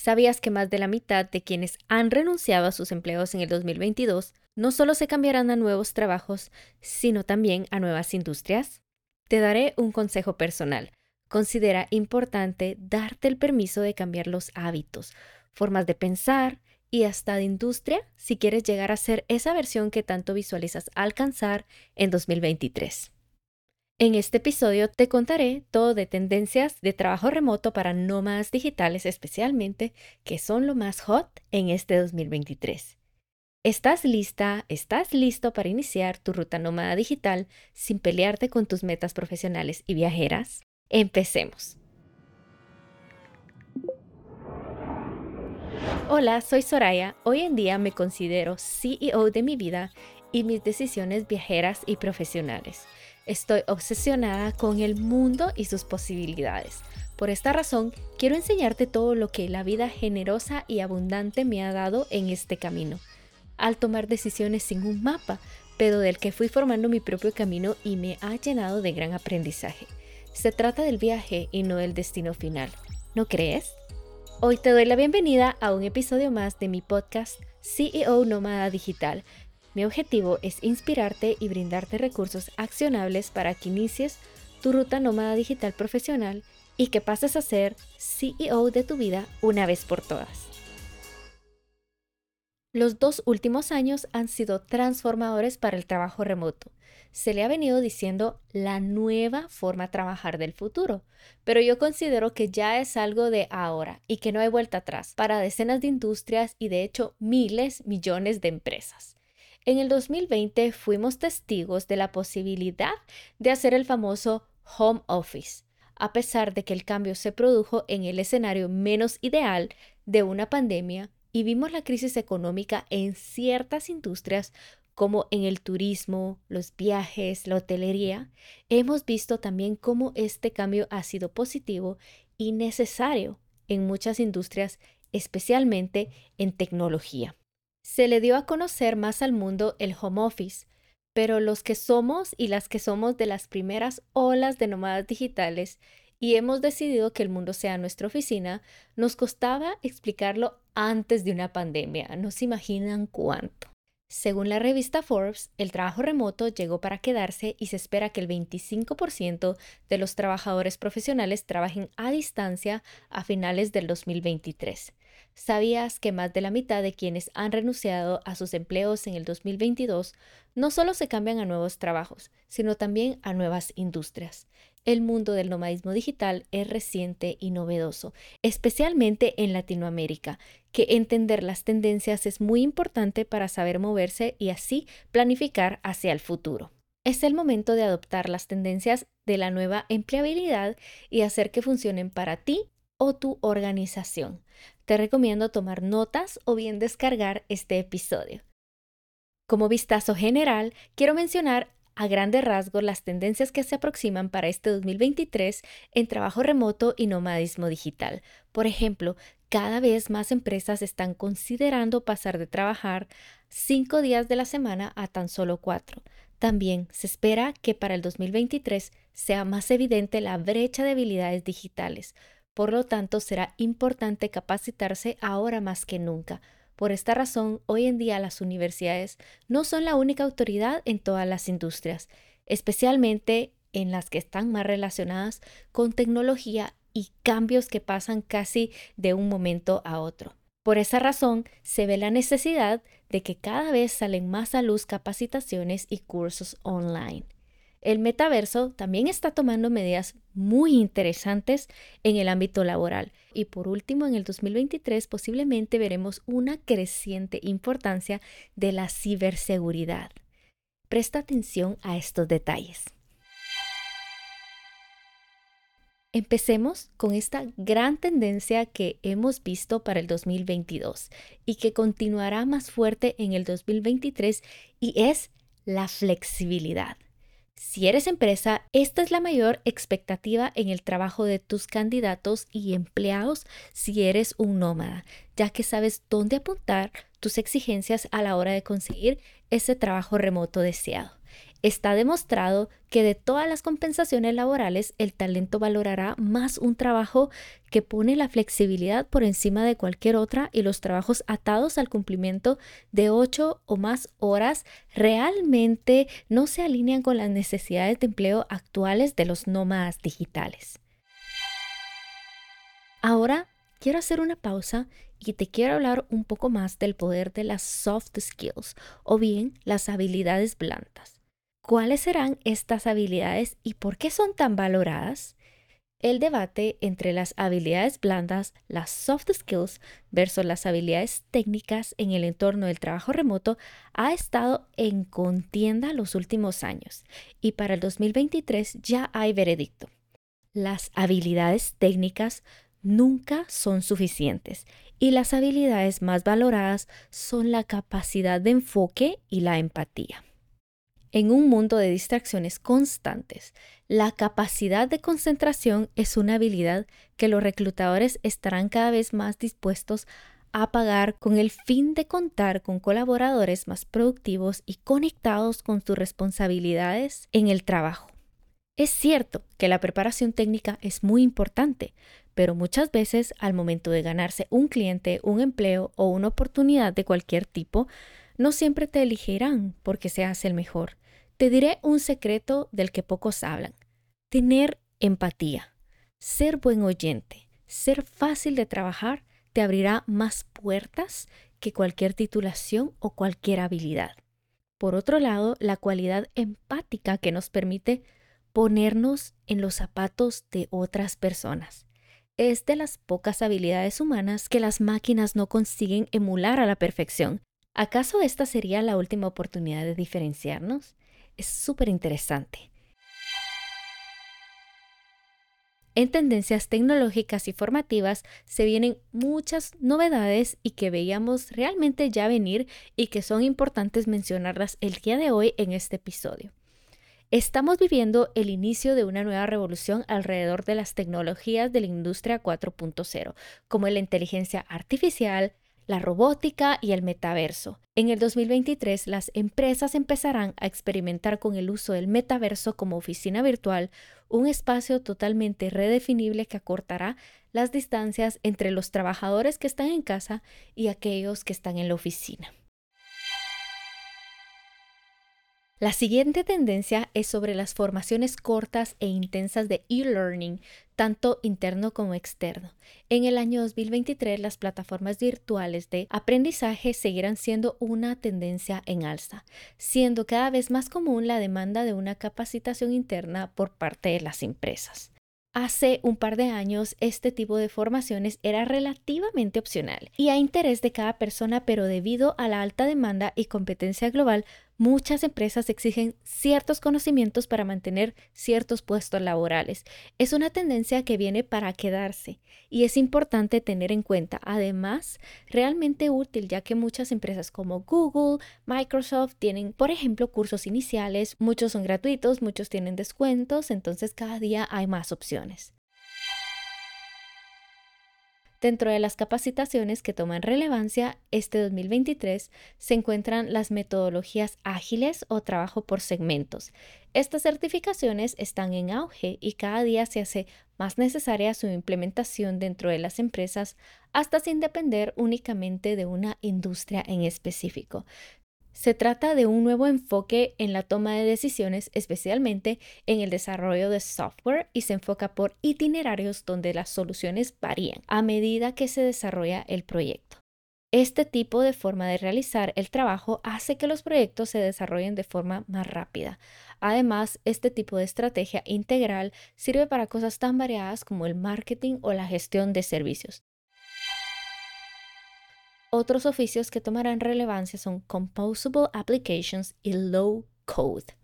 ¿Sabías que más de la mitad de quienes han renunciado a sus empleos en el 2022 no solo se cambiarán a nuevos trabajos, sino también a nuevas industrias? Te daré un consejo personal. Considera importante darte el permiso de cambiar los hábitos, formas de pensar y hasta de industria si quieres llegar a ser esa versión que tanto visualizas alcanzar en 2023. En este episodio te contaré todo de tendencias de trabajo remoto para nómadas digitales especialmente, que son lo más hot en este 2023. ¿Estás lista? ¿Estás listo para iniciar tu ruta nómada digital sin pelearte con tus metas profesionales y viajeras? Empecemos. Hola, soy Soraya. Hoy en día me considero CEO de mi vida y mis decisiones viajeras y profesionales. Estoy obsesionada con el mundo y sus posibilidades. Por esta razón, quiero enseñarte todo lo que la vida generosa y abundante me ha dado en este camino. Al tomar decisiones sin un mapa, pero del que fui formando mi propio camino y me ha llenado de gran aprendizaje. Se trata del viaje y no del destino final. ¿No crees? Hoy te doy la bienvenida a un episodio más de mi podcast CEO Nómada Digital, mi objetivo es inspirarte y brindarte recursos accionables para que inicies tu ruta nómada digital profesional y que pases a ser CEO de tu vida una vez por todas. Los dos últimos años han sido transformadores para el trabajo remoto. Se le ha venido diciendo la nueva forma de trabajar del futuro, pero yo considero que ya es algo de ahora y que no hay vuelta atrás para decenas de industrias y de hecho miles, millones de empresas. En el 2020 fuimos testigos de la posibilidad de hacer el famoso home office, a pesar de que el cambio se produjo en el escenario menos ideal de una pandemia y vimos la crisis económica en ciertas industrias como en el turismo, los viajes, la hotelería, hemos visto también cómo este cambio ha sido positivo y necesario en muchas industrias, especialmente en tecnología se le dio a conocer más al mundo el home office, pero los que somos y las que somos de las primeras olas de nómadas digitales y hemos decidido que el mundo sea nuestra oficina, nos costaba explicarlo antes de una pandemia. No se imaginan cuánto. Según la revista Forbes, el trabajo remoto llegó para quedarse y se espera que el 25% de los trabajadores profesionales trabajen a distancia a finales del 2023. ¿Sabías que más de la mitad de quienes han renunciado a sus empleos en el 2022 no solo se cambian a nuevos trabajos, sino también a nuevas industrias? El mundo del nomadismo digital es reciente y novedoso, especialmente en Latinoamérica, que entender las tendencias es muy importante para saber moverse y así planificar hacia el futuro. Es el momento de adoptar las tendencias de la nueva empleabilidad y hacer que funcionen para ti o tu organización. Te recomiendo tomar notas o bien descargar este episodio. Como vistazo general, quiero mencionar a grandes rasgos las tendencias que se aproximan para este 2023 en trabajo remoto y nomadismo digital. Por ejemplo, cada vez más empresas están considerando pasar de trabajar cinco días de la semana a tan solo cuatro. También se espera que para el 2023 sea más evidente la brecha de habilidades digitales, por lo tanto, será importante capacitarse ahora más que nunca. Por esta razón, hoy en día las universidades no son la única autoridad en todas las industrias, especialmente en las que están más relacionadas con tecnología y cambios que pasan casi de un momento a otro. Por esa razón, se ve la necesidad de que cada vez salen más a luz capacitaciones y cursos online. El metaverso también está tomando medidas muy interesantes en el ámbito laboral. Y por último, en el 2023 posiblemente veremos una creciente importancia de la ciberseguridad. Presta atención a estos detalles. Empecemos con esta gran tendencia que hemos visto para el 2022 y que continuará más fuerte en el 2023 y es la flexibilidad. Si eres empresa, esta es la mayor expectativa en el trabajo de tus candidatos y empleados si eres un nómada, ya que sabes dónde apuntar tus exigencias a la hora de conseguir ese trabajo remoto deseado. Está demostrado que de todas las compensaciones laborales, el talento valorará más un trabajo que pone la flexibilidad por encima de cualquier otra y los trabajos atados al cumplimiento de ocho o más horas realmente no se alinean con las necesidades de empleo actuales de los nómadas digitales. Ahora quiero hacer una pausa y te quiero hablar un poco más del poder de las soft skills o bien las habilidades blandas. ¿Cuáles serán estas habilidades y por qué son tan valoradas? El debate entre las habilidades blandas, las soft skills, versus las habilidades técnicas en el entorno del trabajo remoto ha estado en contienda los últimos años y para el 2023 ya hay veredicto. Las habilidades técnicas nunca son suficientes y las habilidades más valoradas son la capacidad de enfoque y la empatía. En un mundo de distracciones constantes, la capacidad de concentración es una habilidad que los reclutadores estarán cada vez más dispuestos a pagar con el fin de contar con colaboradores más productivos y conectados con sus responsabilidades en el trabajo. Es cierto que la preparación técnica es muy importante, pero muchas veces al momento de ganarse un cliente, un empleo o una oportunidad de cualquier tipo, no siempre te elegirán porque seas el mejor. Te diré un secreto del que pocos hablan. Tener empatía, ser buen oyente, ser fácil de trabajar te abrirá más puertas que cualquier titulación o cualquier habilidad. Por otro lado, la cualidad empática que nos permite ponernos en los zapatos de otras personas. Es de las pocas habilidades humanas que las máquinas no consiguen emular a la perfección, ¿Acaso esta sería la última oportunidad de diferenciarnos? Es súper interesante. En tendencias tecnológicas y formativas se vienen muchas novedades y que veíamos realmente ya venir y que son importantes mencionarlas el día de hoy en este episodio. Estamos viviendo el inicio de una nueva revolución alrededor de las tecnologías de la industria 4.0, como la inteligencia artificial, la robótica y el metaverso. En el 2023, las empresas empezarán a experimentar con el uso del metaverso como oficina virtual, un espacio totalmente redefinible que acortará las distancias entre los trabajadores que están en casa y aquellos que están en la oficina. La siguiente tendencia es sobre las formaciones cortas e intensas de e-learning, tanto interno como externo. En el año 2023, las plataformas virtuales de aprendizaje seguirán siendo una tendencia en alza, siendo cada vez más común la demanda de una capacitación interna por parte de las empresas. Hace un par de años este tipo de formaciones era relativamente opcional y a interés de cada persona, pero debido a la alta demanda y competencia global, muchas empresas exigen ciertos conocimientos para mantener ciertos puestos laborales. Es una tendencia que viene para quedarse y es importante tener en cuenta. Además, realmente útil ya que muchas empresas como Google, Microsoft tienen, por ejemplo, cursos iniciales, muchos son gratuitos, muchos tienen descuentos, entonces cada día hay más opciones. Dentro de las capacitaciones que toman relevancia este 2023 se encuentran las metodologías ágiles o trabajo por segmentos. Estas certificaciones están en auge y cada día se hace más necesaria su implementación dentro de las empresas hasta sin depender únicamente de una industria en específico. Se trata de un nuevo enfoque en la toma de decisiones, especialmente en el desarrollo de software y se enfoca por itinerarios donde las soluciones varían a medida que se desarrolla el proyecto. Este tipo de forma de realizar el trabajo hace que los proyectos se desarrollen de forma más rápida. Además, este tipo de estrategia integral sirve para cosas tan variadas como el marketing o la gestión de servicios. Otros oficios que tomarán relevancia son Composable Applications y Low Code.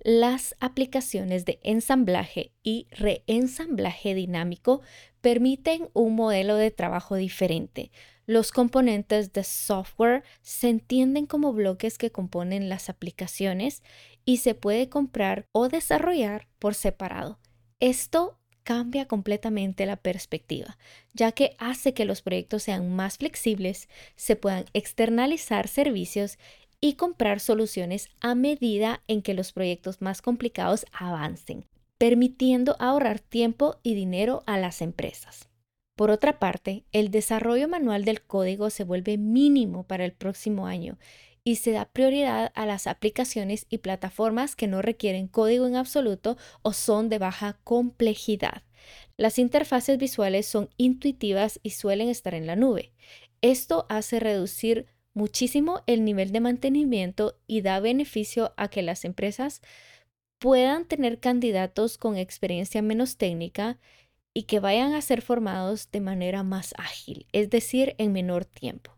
Las aplicaciones de ensamblaje y reensamblaje dinámico permiten un modelo de trabajo diferente. Los componentes de software se entienden como bloques que componen las aplicaciones y se puede comprar o desarrollar por separado. Esto cambia completamente la perspectiva, ya que hace que los proyectos sean más flexibles, se puedan externalizar servicios y comprar soluciones a medida en que los proyectos más complicados avancen, permitiendo ahorrar tiempo y dinero a las empresas. Por otra parte, el desarrollo manual del código se vuelve mínimo para el próximo año y se da prioridad a las aplicaciones y plataformas que no requieren código en absoluto o son de baja complejidad. Las interfaces visuales son intuitivas y suelen estar en la nube. Esto hace reducir muchísimo el nivel de mantenimiento y da beneficio a que las empresas puedan tener candidatos con experiencia menos técnica y que vayan a ser formados de manera más ágil, es decir, en menor tiempo.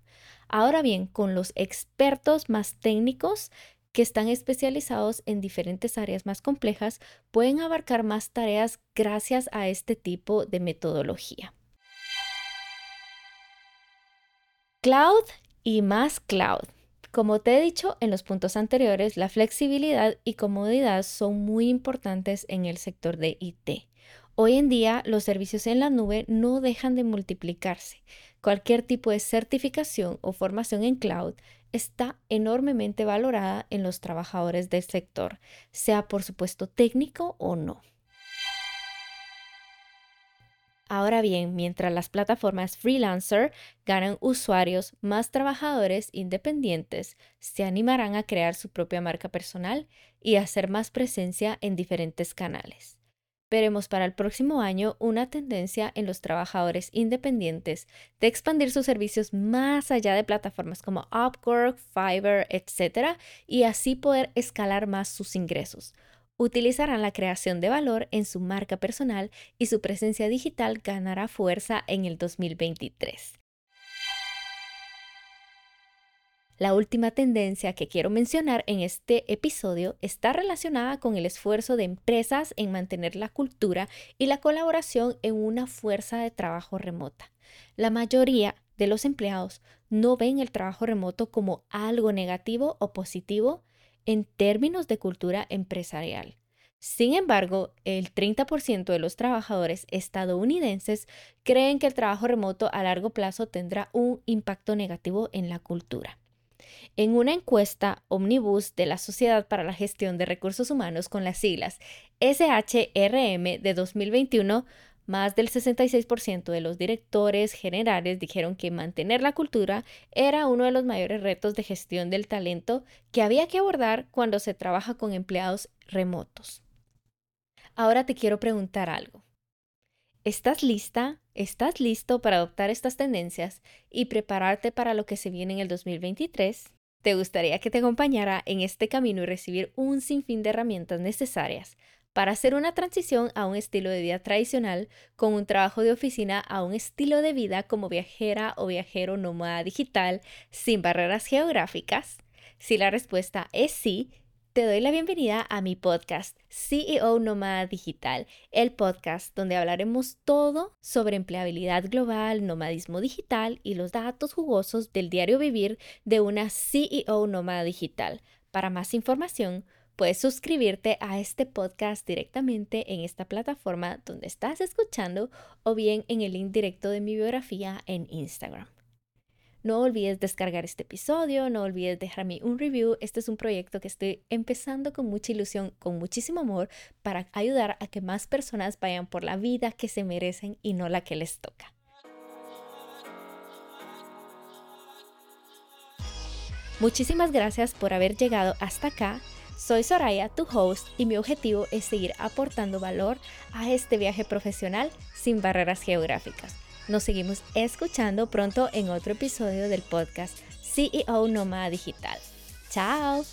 Ahora bien, con los expertos más técnicos que están especializados en diferentes áreas más complejas, pueden abarcar más tareas gracias a este tipo de metodología. Cloud y más cloud. Como te he dicho en los puntos anteriores, la flexibilidad y comodidad son muy importantes en el sector de IT. Hoy en día los servicios en la nube no dejan de multiplicarse. Cualquier tipo de certificación o formación en cloud está enormemente valorada en los trabajadores del sector, sea por supuesto técnico o no. Ahora bien, mientras las plataformas freelancer ganan usuarios, más trabajadores independientes se animarán a crear su propia marca personal y hacer más presencia en diferentes canales. Veremos para el próximo año una tendencia en los trabajadores independientes de expandir sus servicios más allá de plataformas como Upwork, Fiverr, etc. y así poder escalar más sus ingresos utilizarán la creación de valor en su marca personal y su presencia digital ganará fuerza en el 2023. La última tendencia que quiero mencionar en este episodio está relacionada con el esfuerzo de empresas en mantener la cultura y la colaboración en una fuerza de trabajo remota. La mayoría de los empleados no ven el trabajo remoto como algo negativo o positivo, en términos de cultura empresarial. Sin embargo, el 30% de los trabajadores estadounidenses creen que el trabajo remoto a largo plazo tendrá un impacto negativo en la cultura. En una encuesta Omnibus de la Sociedad para la Gestión de Recursos Humanos con las siglas SHRM de 2021, más del 66% de los directores generales dijeron que mantener la cultura era uno de los mayores retos de gestión del talento que había que abordar cuando se trabaja con empleados remotos. Ahora te quiero preguntar algo. ¿Estás lista? ¿Estás listo para adoptar estas tendencias y prepararte para lo que se viene en el 2023? ¿Te gustaría que te acompañara en este camino y recibir un sinfín de herramientas necesarias para hacer una transición a un estilo de vida tradicional con un trabajo de oficina a un estilo de vida como viajera o viajero nómada digital sin barreras geográficas? Si la respuesta es sí, te doy la bienvenida a mi podcast CEO Nómada Digital, el podcast donde hablaremos todo sobre empleabilidad global, nomadismo digital y los datos jugosos del diario vivir de una CEO Nómada Digital. Para más información, Puedes suscribirte a este podcast directamente en esta plataforma donde estás escuchando o bien en el link directo de mi biografía en Instagram. No olvides descargar este episodio, no olvides dejarme un review. Este es un proyecto que estoy empezando con mucha ilusión, con muchísimo amor, para ayudar a que más personas vayan por la vida que se merecen y no la que les toca. Muchísimas gracias por haber llegado hasta acá soy Soraya, tu host, y mi objetivo es seguir aportando valor a este viaje profesional sin barreras geográficas. Nos seguimos escuchando pronto en otro episodio del podcast CEO Nómada Digital. ¡Chao!